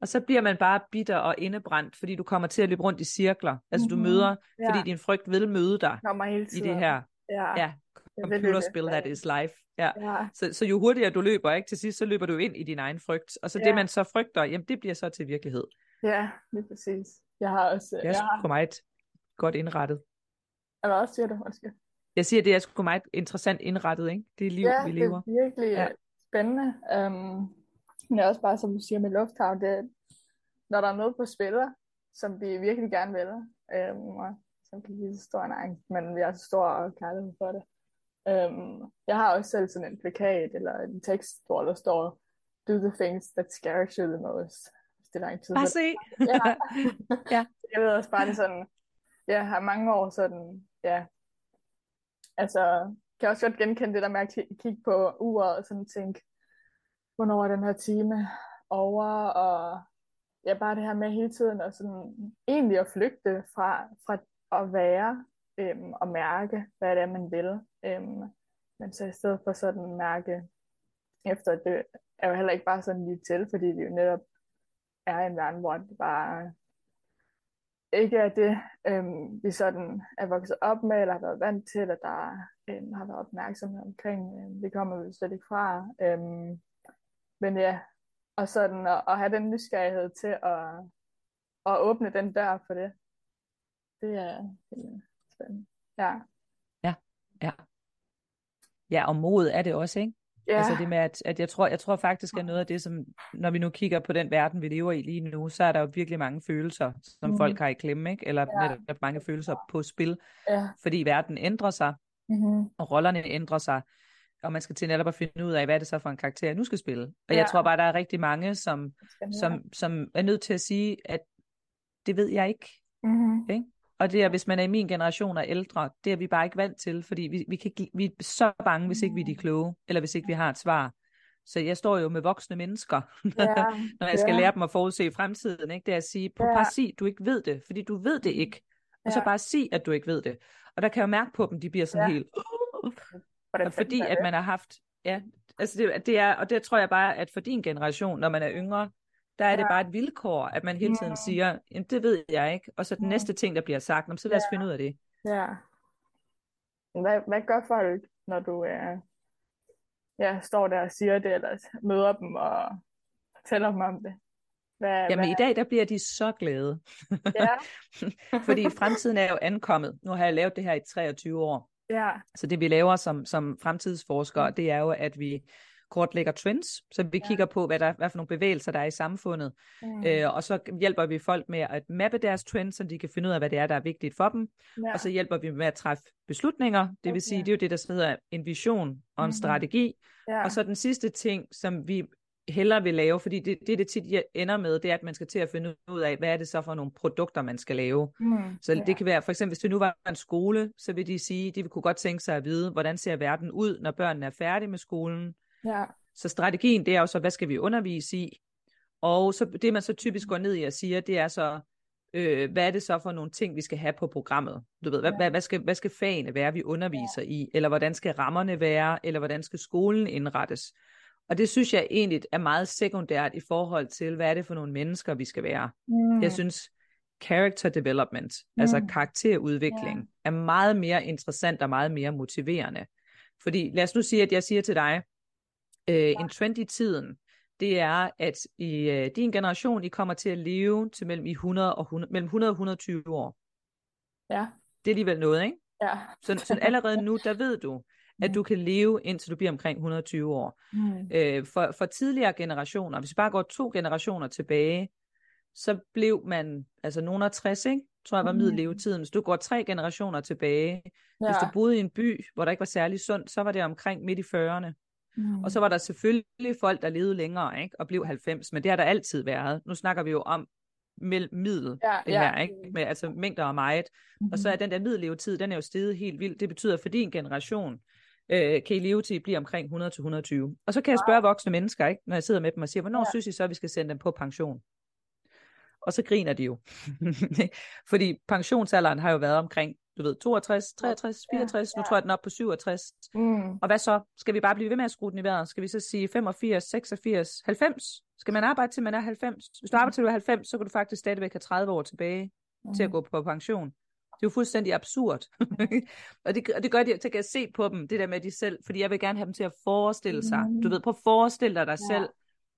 Og så bliver man bare bitter og indebrændt, fordi du kommer til at løbe rundt i cirkler. Altså mm-hmm. du møder, ja. fordi din frygt vil møde dig i det her. Ja. ja computerspil that is life. Ja. ja. Så, så jo hurtigere du løber, ikke til sidst, så løber du ind i din egen frygt. Og så ja. det, man så frygter, jamen det bliver så til virkelighed. Ja, er præcis. Jeg har også... Det er jeg har... meget godt indrettet. Eller også siger du, undskyld. Jeg siger, det er sgu meget interessant indrettet, ikke? Det er liv, ja, vi lever. det er virkelig ja. spændende. Um, men er også bare, som du siger med lufthavn, det, når der er noget på spiller, som vi virkelig gerne vil, um, som kan give så stor en angst, men vi har så stor kærlighed for det. Um, jeg har også selv sådan en plakat eller en tekst, hvor der står, do the things that scare you the most. Det er lang tid. Bare se. Ja. (laughs) ja. Jeg ved også bare, det sådan, jeg har mange år sådan, ja, altså, kan også godt genkende det der med at kigge på uret og sådan tænke, hvornår er den her time over, og ja, bare det her med hele tiden at sådan, egentlig at flygte fra, fra at være øhm, og mærke, hvad det er, man vil. Øhm, men så i stedet for sådan mærke efter, det er jo heller ikke bare sådan lige til, fordi vi jo netop er i en verden, hvor det bare ikke er det, øhm, vi sådan er vokset op med, eller har været vant til, at der øhm, har været opmærksomhed omkring. Øhm, det kommer vi slet ikke fra. Øhm, men ja, og sådan at, at have den nysgerrighed til at, at åbne den dør for det, det er, det er spændende. Ja. Ja, ja. Ja, og mod er det også, ikke? Ja. Altså det med, at, at jeg, tror, jeg tror faktisk er noget af det, som når vi nu kigger på den verden, vi lever i lige nu, så er der jo virkelig mange følelser, som mm. folk har i klemme, ikke? eller ja. netop mange følelser på spil, ja. fordi verden ændrer sig, Mm-hmm. og rollerne ændrer sig, og man skal til netop at finde ud af, hvad er det så for en karakter, jeg nu skal spille. Og ja. jeg tror bare, der er rigtig mange, som, som, som er nødt til at sige, at det ved jeg ikke. Mm-hmm. Ikke? Og det er, hvis man er i min generation og ældre, det er vi bare ikke vant til, fordi vi, vi, kan ikke, vi er så bange, hvis ikke vi er de kloge, eller hvis ikke vi har et svar. Så jeg står jo med voksne mennesker, (laughs) Ja, når jeg skal ja. lære dem at forudse fremtiden. Ikke? Det er at sige, prøv Ja. bare sig, du ikke ved det, fordi du ved det ikke. Og så bare sig, at du ikke ved det. Og der kan jeg jo mærke på dem, de bliver sådan Ja. helt... Fordi at man har haft, ja, altså det, det er, og det tror jeg bare, at for din generation, når man er yngre, der er det bare et vilkår, at man hele tiden siger, Jamen, det ved jeg ikke, og så den næste ting, der bliver sagt, "Nå, så lad os finde ud af det. Ja. Hvad, hvad gør folk, når du øh, ja, står der og siger det, eller møder dem og fortæller dem om det? Hvad, Jamen hvad, i dag, der bliver de så glade, Ja, (laughs) fordi fremtiden er jo ankommet. Nu har jeg lavet det her i 23 år, ja, så det vi laver som, som fremtidsforskere, det er jo, at vi kortlægger trends, så vi Ja. kigger på, hvad der hvad for nogle bevægelser, der er i samfundet, mm, øh, og så hjælper vi folk med at mappe deres trends, så de kan finde ud af, hvad det er, der er vigtigt for dem, ja, og så hjælper vi med at træffe beslutninger, det vil sige, det er jo det, der hedder en vision og en Mhm. strategi, ja, og så den sidste ting, som vi hellere vil lave, fordi det, det, det tit ender med, det er, at man skal til at finde ud af, hvad er det så for nogle produkter, man skal lave. mm, Så ja, det kan være, for eksempel, hvis det nu var en skole, så vil de sige, de vil kunne godt tænke sig at vide, hvordan ser verden ud, når børnene er færdige med skolen. Ja, Så strategien, det er jo så, hvad skal vi undervise i? Og så det, man så typisk går ned i og siger, det er så, øh, hvad er det så for nogle ting, vi skal have på programmet? Du ved, hvad, Ja. hvad, hvad, skal, hvad skal fagene være, vi underviser i? Eller hvordan skal rammerne være? Eller hvordan skal skolen indrettes? Og det synes jeg egentlig er meget sekundært i forhold til, hvad er det for nogle mennesker, vi skal være. mm, Jeg synes, character development, mm. altså Mm. karakterudvikling, er meget mere interessant og meget mere motiverende. Fordi lad os nu sige, at jeg siger til dig, øh, en trend i tiden, det er, at i øh, din generation, I kommer til at leve til mellem, i 100 og 100, mellem 100 og 120 år. ja, Det er alligevel noget, ikke? ja, Så, så allerede nu, der ved du, at du kan leve indtil du bliver omkring 120 år. mm, Øh, for, for tidligere generationer, hvis vi bare går to generationer tilbage, så blev man, altså nogen af 60, ikke? tror jeg var Mm. middellevetiden. Hvis du går tre generationer tilbage, ja, hvis du boede i en by, hvor der ikke var særlig sundt, så var det omkring midt i 40'erne. Mm, Og så var der selvfølgelig folk, der levede længere, ikke? og blev 90, men det har der altid været. Nu snakker vi jo om middel, ja, det ja, her, ikke? Med, altså mængder og meget. Og så er den der middellevetid, den er jo steget helt vildt. Det betyder, at for din generation, øh, kan I leve til, I bliver omkring 100-120. Og så kan jeg spørge voksne mennesker, ikke? når jeg sidder med dem og siger, hvornår ja. synes I så, at vi skal sende dem på pension? Og så griner de jo. (laughs) Fordi pensionsalderen har jo været omkring, du ved, 62, 63, 64, nu ja. tror jeg den er op på 67. mm, Og hvad så? Skal vi bare blive ved med at skrue den i vejret? Skal vi så sige 85, 86, 90? Skal man arbejde til man er 90? Hvis du arbejder til du er 90, så kan du faktisk stadigvæk have 30 år tilbage mm, til at gå på pension. Det er jo fuldstændig absurd. (laughs) og, det, og det gør de, så kan jeg se på dem, det der med de selv, fordi jeg vil gerne have dem til at forestille sig. Du ved, prøv at forestille dig dig Ja. selv,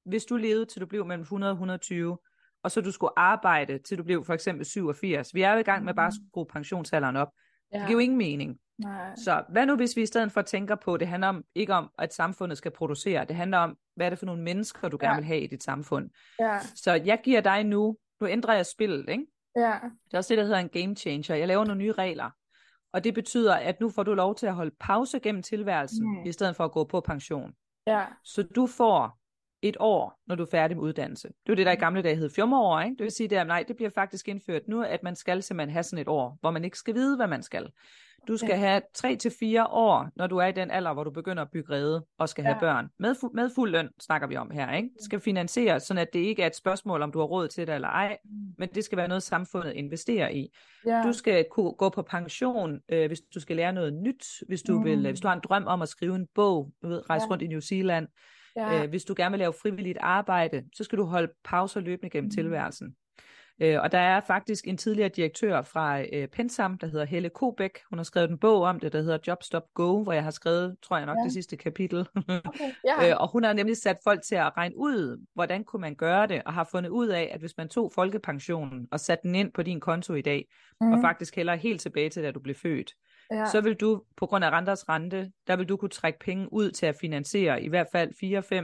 hvis du levede til du blev mellem 100 og 120, og så du skulle arbejde til du blev for eksempel 87. Vi er jo i gang med bare at skrue pensionsalderen op. ja, Det giver jo ingen mening. nej, Så hvad nu, hvis vi i stedet for tænker på, det handler om, ikke om, at samfundet skal producere, det handler om, hvad er det for nogle mennesker, du gerne Ja. vil have i dit samfund. ja, Så jeg giver dig nu, nu ændrer jeg spillet, ikke? ja, Det er også det, der hedder en game changer. Jeg laver nogle nye regler. Og det betyder, at nu får du lov til at holde pause gennem tilværelsen, Mm. i stedet for at gå på pension. ja, Så du får et år, når du er færdig med uddannelse. Det var det, der i gamle dage hed fjummerår, ikke? Det vil sige, at nej, det bliver faktisk indført nu, at man skal simpelthen have sådan et år, hvor man ikke skal vide, hvad man skal. Du skal Ja. have 3 til fire år, når du er i den alder, hvor du begynder at bygge rede og skal have Ja. børn. Med, fu- med fuld løn snakker vi om her, ikke? Det skal finansieres, sådan at det ikke er et spørgsmål, om du har råd til det eller ej, men det skal være noget, samfundet investerer i. Ja. Du skal kunne gå på pension, øh, hvis du skal lære noget nyt, hvis du, Mm. vil, hvis du har en drøm om at skrive en bog, du ved, rejse Ja. rundt i New Zealand. Ja. Øh, hvis du gerne vil lave frivilligt arbejde, så skal du holde pauser løbende gennem Mm. tilværelsen. Øh, og der er faktisk en tidligere direktør fra øh, Pensam, der hedder Helle Kobæk. Hun har skrevet en bog om det, der hedder Job Stop Go, hvor jeg har skrevet, tror jeg nok, Ja. det sidste kapitel. (laughs) Okay. Ja. Øh, og hun har nemlig sat folk til at regne ud, hvordan kunne man gøre det, og har fundet ud af, at hvis man tog folkepensionen og satte den ind på din konto i dag, mm. og faktisk heller helt tilbage til, da du blev født, ja. så vil du på grund af renters rente, der vil du kunne trække penge ud til at finansiere i hvert fald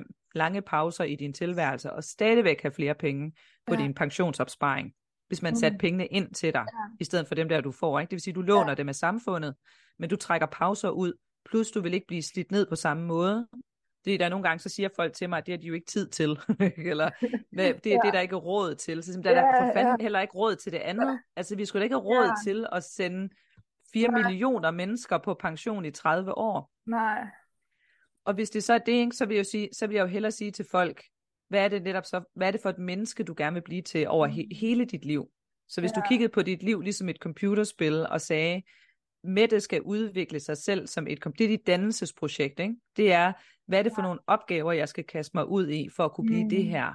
4-5 lange pauser i din tilværelse, og stadigvæk have flere penge på Ja. din pensionsopsparing, hvis man Mm. satte pengene ind til dig, Ja. i stedet for dem der, du får. Ikke? Det vil sige, du låner Ja. det med samfundet, men du trækker pauser ud, plus du vil ikke blive slidt ned på samme måde. Det er der nogle gange, så siger folk til mig, at det har de jo ikke tid til, (laughs) eller hvad, det er (laughs) Ja. det, der ikke er råd til. Så der er Ja, for fanden ja. heller ikke råd til det andet. Altså, vi skulle da ikke have råd Ja. til at sende 4 Nej. millioner mennesker på pension i 30 år. Nej. Og hvis det så er det, ikke, så vil jeg jo sige, så vil jeg jo hellere sige til folk, hvad er det netop så, hvad er det for et menneske, du gerne vil blive til over he- hele dit liv? Så hvis ja. du Ja. kiggede på dit liv ligesom et computerspil og sagde, Mette skal udvikle sig selv som et, det er dit dannelsesprojekt, ikke? Det er, hvad er det for nogle opgaver, jeg skal kaste mig ud i, for at kunne blive Mm. det her?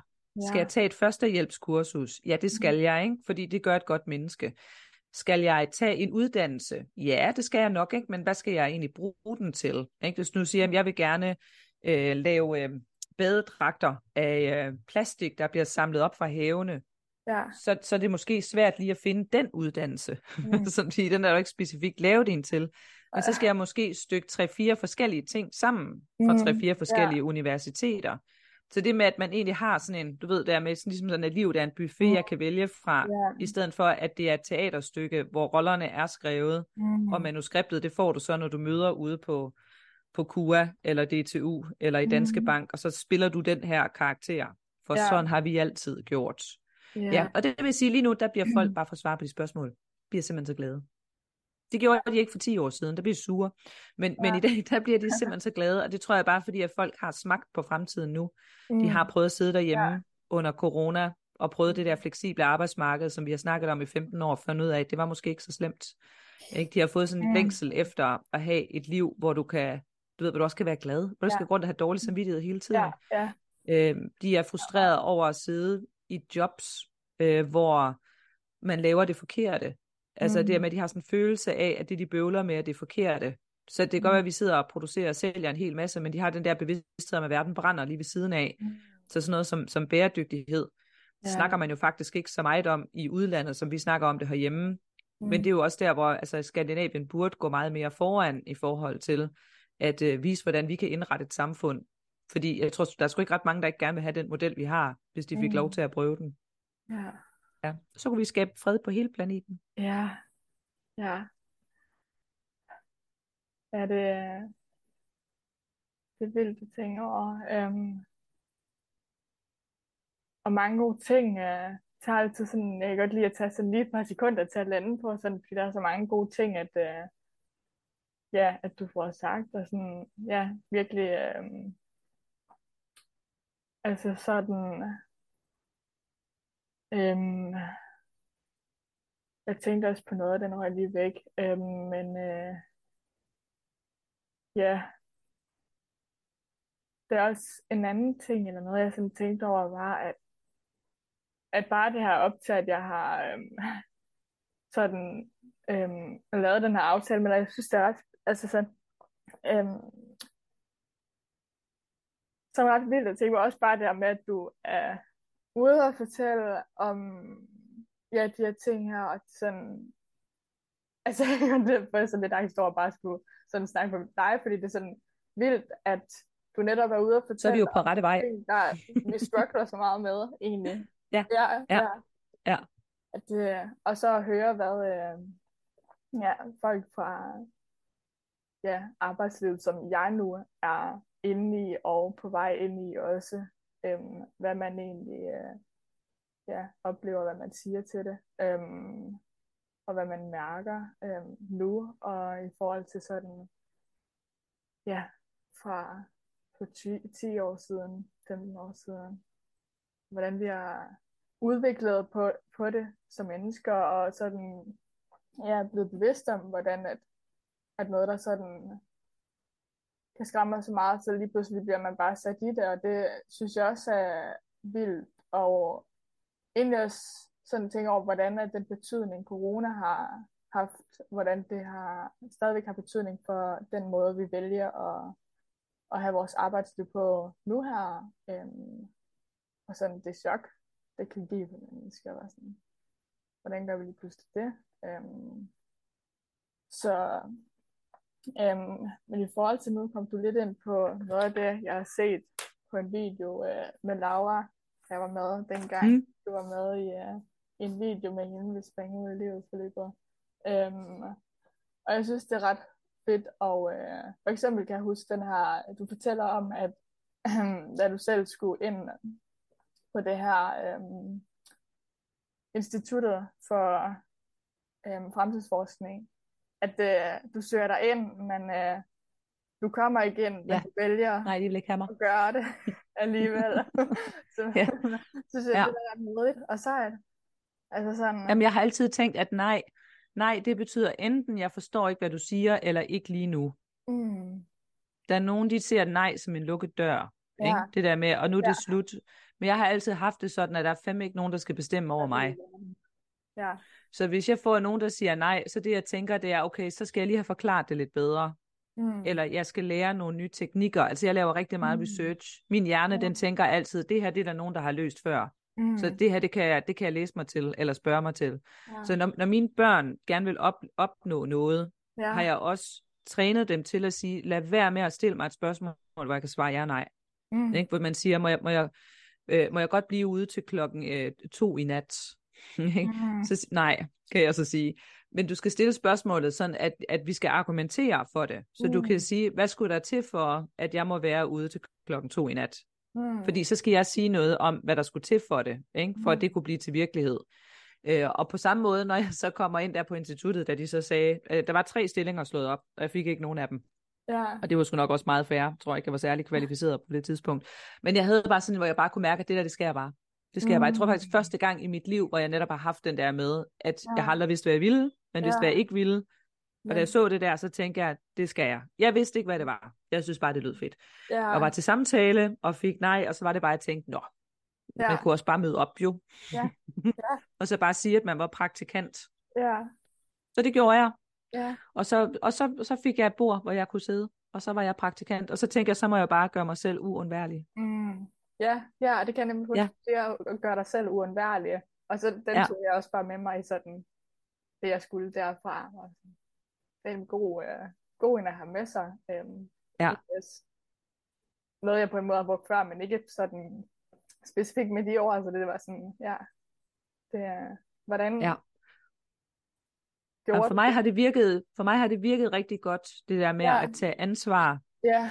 Skal jeg tage et førstehjælpskursus? Ja, det skal jeg, ikke? Fordi det gør et godt menneske. Skal jeg tage en uddannelse? Ja, det skal jeg nok, ikke? Men hvad skal jeg egentlig bruge den til? Ikke? Hvis du siger, at jeg vil gerne øh, lave øh, badedragter af øh, plastik, der bliver samlet op fra havene, Ja. så, så er det måske svært lige at finde den uddannelse. Mm. (laughs) Som fordi den er jo ikke specifikt lavet en til. Men så skal jeg måske stykke tre-fire forskellige ting sammen fra Mm, tre-fire forskellige universiteter. Så det med, at man egentlig har sådan en, du ved, der med sådan, ligesom sådan et liv, der er en buffet, Mm. jeg kan vælge fra, Ja. i stedet for, at det er et teaterstykke, hvor rollerne er skrevet, Mm. og manuskriptet, det får du så, når du møder ude på, på KUA, eller DTU, eller i Danske Mm. Bank, og så spiller du den her karakter. For Ja. sådan har vi altid gjort. Ja. Ja, og det vil sige lige nu, der bliver folk bare for at svare på de spørgsmål, bliver simpelthen så glade. Det gjorde de ikke for 10 år siden, der blev sure. Men, ja. men i dag, (laughs) der bliver de (laughs) simpelthen så glade, og det tror jeg bare, fordi at folk har smagt på fremtiden nu. Mm. De har prøvet at sidde derhjemme Ja. under corona, og prøvet det der fleksible arbejdsmarked, som vi har snakket om i 15 år, for ud af, at det var måske ikke så slemt. Ikke? De har fået sådan en Mm. længsel efter at have et liv, hvor du kan, du ved, hvor du også kan være glad, hvor du Ja. skal gå rundt og have dårlig samvittighed hele tiden. Ja, ja. Øh, de er frustreret over at sidde i jobs, øh, hvor man laver det forkerte. Altså Mhm. det med, at de har sådan en følelse af, at det de bøvler med, at det er forkerte. Så det kan godt være, at vi sidder og producerer og sælger en hel masse, men de har den der bevidsthed om, at verden brænder lige ved siden af. Mm. Så sådan noget som, som bæredygtighed, ja. snakker man jo faktisk ikke så meget om i udlandet, som vi snakker om det herhjemme. Mm. Men det er jo også der, hvor altså, Skandinavien burde gå meget mere foran i forhold til at øh, vise, hvordan vi kan indrette et samfund. Fordi jeg tror, der er sgu ikke ret mange, der ikke gerne vil have den model, vi har, hvis de fik Mm. lov til at prøve den. Ja. Ja. Så kunne vi skabe fred på hele planeten. Ja. Ja. Ja, det, det er vildt at tænke over. Øhm, og mange gode ting øh, tager altid sådan, jeg kan godt lide at tage sådan lige et par sekunder til at lande på, sådan, fordi der er så mange gode ting, at, øh, ja, at du får sagt, og sådan, ja, virkelig, øh, altså sådan, øhm, jeg tænkte også på noget af den røg lige væk, øhm, men øh, ja, det er også en anden ting, eller noget, jeg sådan tænkte over, var, at, at bare det her op til, at jeg har øhm, (laughs) sådan øhm, lavet den her aftale, men jeg synes, det er ret, altså sådan, øhm, som er ret vildt at tænke på, også bare det her med, at du er ude og fortælle om ja, de her ting her, og sådan, altså, (laughs) det er sådan lidt angst over at bare skulle sådan snakke med dig, fordi det er sådan vildt, at du netop er ude og fortælle Så er vi jo på rette vej. ting, der vi struggler så meget med, egentlig. (laughs) Ja. Ja, Ja. ja. Ja. At, øh, og så at høre, hvad øh, ja, folk fra ja, arbejdslivet, som jeg nu er inde i og på vej ind i også, øhm, hvad man egentlig øh, ja, oplever, hvad man siger til det. Øhm, og hvad man mærker øhm, nu, og i forhold til sådan, ja, fra for 10, 10 år siden, 15 år siden, hvordan vi har udviklet på, på det som mennesker, og sådan, ja, blevet bevidst om, hvordan at, at noget, der sådan kan skræmme så meget, så lige pludselig bliver man bare sat i det, og det synes jeg også er vildt, og egentlig også sådan tænker over, hvordan at den betydning, corona har haft, hvordan det har stadigvæk har betydning for den måde, vi vælger at, at have vores arbejdsliv på nu her. Øhm, og sådan det chok, det kan give for mennesker. Og sådan, hvordan gør vi lige pludselig det? Øhm, så øhm, men i forhold til nu kom du lidt ind på noget af det, jeg har set på en video øh, med Laura, jeg var med dengang. Mm. Du var med i, uh, en video med hende, vi springer ud i livet forløbet. Øhm, og jeg synes, det er ret fedt, og øh, for eksempel kan jeg huske den her, du fortæller om, at øh, (clears throat) da du selv skulle ind på det her øh, instituttet for øh, fremtidsforskning, at øh, du søger dig ind, men øh, du kommer ikke ind, men ja. du vælger Nej, de vil ikke have mig. at gøre det (laughs) alligevel. (laughs) så ja. (laughs) synes jeg, ja. det er ret modigt og sejt. Altså sådan... Jamen, jeg har altid tænkt, at nej, nej, det betyder enten, jeg forstår ikke, hvad du siger, eller ikke lige nu. Mm. Der er nogen, de ser nej som en lukket dør. Ja. Ikke? Det der med, og nu er det ja. slut. Men jeg har altid haft det sådan, at der er fandme ikke nogen, der skal bestemme over mig. Ja. Så hvis jeg får nogen, der siger nej, så det jeg tænker, det er, okay, så skal jeg lige have forklaret det lidt bedre. Mm. Eller jeg skal lære nogle nye teknikker. Altså jeg laver rigtig meget mm. research. Min hjerne, ja. den tænker altid, det her det er der nogen, der har løst før. Mm. Så det her, det kan, jeg, det kan jeg læse mig til, eller spørge mig til. Ja. Så når, når mine børn gerne vil op, opnå noget, ja. har jeg også trænet dem til at sige, lad være med at stille mig et spørgsmål, hvor jeg kan svare ja nej. Mm. Ikke? Hvor man siger, må jeg, må jeg, øh, må jeg godt blive ude til klokken øh, to i nat? (laughs) mm. så nej, kan jeg så sige. Men du skal stille spørgsmålet sådan, at, at vi skal argumentere for det. Så mm. du kan sige, hvad skulle der til for, at jeg må være ude til klokken to i nat? Mm. Fordi så skal jeg sige noget om, hvad der skulle til for det, ikke? for mm. at det kunne blive til virkelighed. Øh, og på samme måde, når jeg så kommer ind der på instituttet, da de så sagde, øh, der var tre stillinger slået op, og jeg fik ikke nogen af dem. Ja. Og det var sgu nok også meget færre, tror jeg ikke, jeg var særlig kvalificeret på det tidspunkt. Men jeg havde bare sådan, hvor jeg bare kunne mærke, at det der, det skal jeg bare. Det skal mm. jeg bare. Jeg tror faktisk første gang i mit liv, hvor jeg netop har haft den der med, at ja. jeg har aldrig vidst, hvad jeg ville, men ja. vidste, hvad jeg ikke ville. Og da jeg så det der, så tænkte jeg, det skal jeg. Jeg vidste ikke, hvad det var. Jeg synes bare, det lød fedt. Ja. Og var til samtale, og fik nej, og så var det bare, at jeg tænkte, nå, ja. man kunne også bare møde op jo. Ja. Ja. (laughs) og så bare sige, at man var praktikant. Ja. Så det gjorde jeg. Ja. Og, så, og så, så fik jeg et bord, hvor jeg kunne sidde, og så var jeg praktikant. Og så tænkte jeg, så må jeg bare gøre mig selv uundværlig. Mm. Ja, ja, det kan nemlig ja. at gøre dig selv uundværlig. Og så den ja. tog jeg også bare med mig i sådan, det jeg skulle derfra. Og sådan det er en god, uh, god en at have med sig. Um, ja. Noget jeg på en måde har brugt før, men ikke sådan specifikt med de ord, så det var sådan, ja, det er, hvordan ja. Ja, for mig har det virket, for mig har det virket rigtig godt, det der med ja. at tage ansvar ja.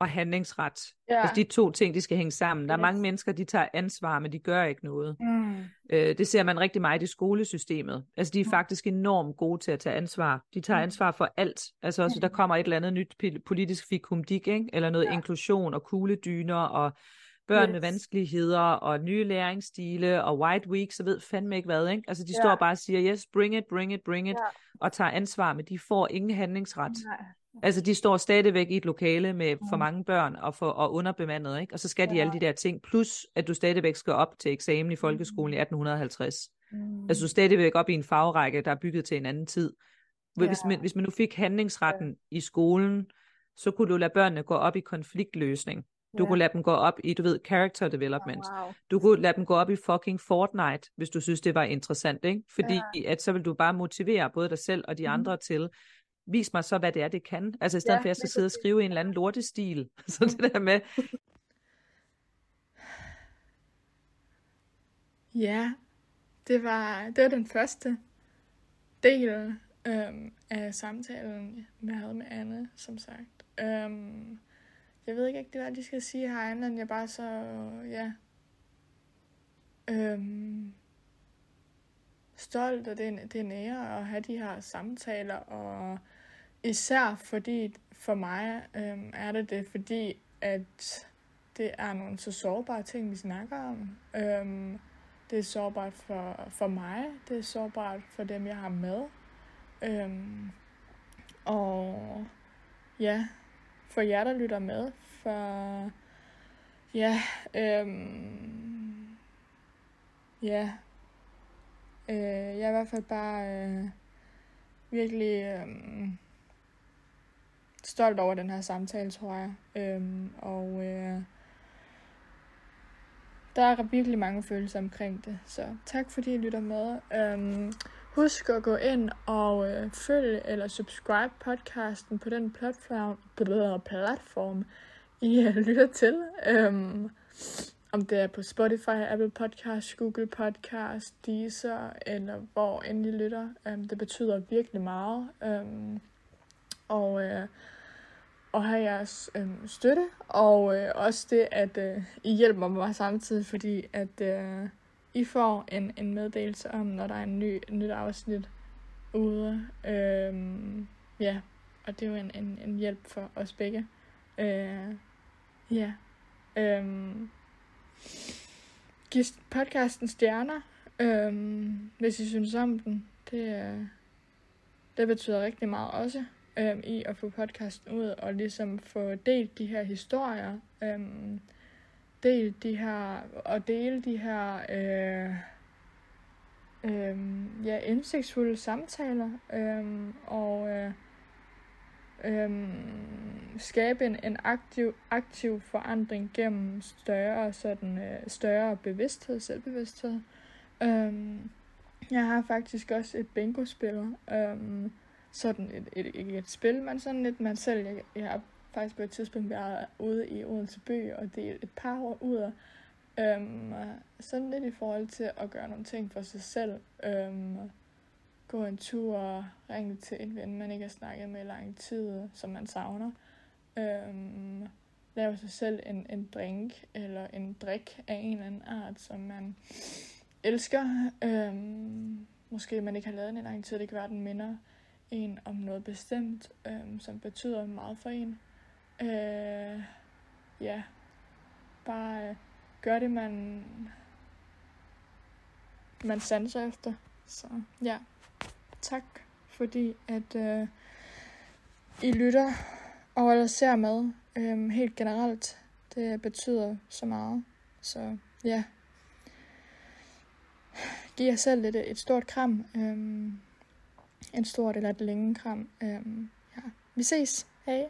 Og handlingsret. Ja. Altså de to ting, de skal hænge sammen. Der er mange mennesker, de tager ansvar, men de gør ikke noget. Mm. Øh, det ser man rigtig meget i skolesystemet. Altså de er mm. faktisk enormt gode til at tage ansvar. De tager mm. ansvar for alt. Altså også, der kommer et eller andet nyt politisk fikumdik, ikke? eller noget ja. inklusion og kugledyner og børn yes. med vanskeligheder og nye læringsstile og white week, så ved fandme ikke hvad. Ikke? Altså de ja. står bare og siger, yes, bring it, bring it, bring it, ja. og tager ansvar, men de får ingen handlingsret. Nej. Altså, de står stadigvæk i et lokale med for mm. mange børn og, for, og underbemandet, ikke? Og så skal de ja. alle de der ting, plus at du stadigvæk skal op til eksamen i folkeskolen i 1850. Mm. Altså, du er stadigvæk op i en fagrække, der er bygget til en anden tid. Hvis, ja. man, hvis man nu fik handlingsretten ja. i skolen, så kunne du lade børnene gå op i konfliktløsning. Du yeah. kunne lade dem gå op i, du ved, character development. Oh, wow. Du kunne lade dem gå op i fucking Fortnite, hvis du synes, det var interessant, ikke? Fordi yeah. at så vil du bare motivere både dig selv og de mm. andre til, vis mig så, hvad det er, det kan. Altså i stedet ja, for, at jeg skal sidde og skrive en eller anden lortestil. (laughs) Så det der med... Ja, det var, det var den første del øhm, af samtalen, jeg havde med Anne, som sagt. Øhm, jeg ved ikke rigtig, hvad de skal sige her, andet end jeg bare så, ja, øhm, stolt, og det er, det er en ære at have de her samtaler, og især fordi for mig øhm, er det det, fordi at det er nogle så sårbare ting, vi snakker om. Øhm, det er sårbart for, for mig, det er sårbart for dem, jeg har med. Øhm, og ja, for jer, der lytter med, for ja, øhm, ja, øh, jeg er i hvert fald bare øh, virkelig øh, stolt over den her samtale, tror jeg. Øhm, og øh, der er virkelig mange følelser omkring det, så tak fordi I lytter med. Øhm, husk at gå ind og øh, følge eller subscribe podcasten på den platform, platform I øh, lytter til. Øhm, om det er på Spotify, Apple Podcast, Google Podcast, Deezer, eller hvor end I lytter. Øhm, det betyder virkelig meget. Øhm, og øh, at have jeres øh, støtte, og øh, også det, at øh, I hjælper mig samtidig, fordi at øh, I får en, en meddelelse om, når der er en ny, nyt afsnit ude. Øh, ja, og det er jo en, en, en hjælp for os begge. Øh, ja. Øh, giv podcasten stjerner, øh, hvis I synes om den. Det, øh, det betyder rigtig meget også øhm, i at få podcasten ud og ligesom få delt de her historier, øhm, delt de her, og dele de her øh, øh, ja, indsigtsfulde samtaler, øh, og øh, øh, skabe en, en aktiv, aktiv forandring gennem større, sådan, øh, større bevidsthed, selvbevidsthed. Øh, jeg har faktisk også et bingo-spil, øh, sådan et, et, ikke et spil, men sådan lidt man selv. Jeg, jeg har faktisk på et tidspunkt været ude i Odense By, og det er et par år ud øhm, sådan lidt i forhold til at gøre nogle ting for sig selv. Øhm, gå en tur, ringe til en ven, man ikke har snakket med i lang tid, som man savner. Øhm, lave sig selv en, en drink eller en drik af en eller anden art, som man elsker. Øhm, måske man ikke har lavet den i lang tid, det kan være, den minder en om noget bestemt, øh, som betyder meget for en. Øh, ja, bare øh, gør det, man, man sanser efter. Så ja, tak fordi at øh, I lytter og eller ser med øh, helt generelt. Det betyder så meget. Så ja. Giv jer selv lidt øh, et stort kram. Øh, en stort eller et længe kram. Øhm, ja. Vi ses. Hej.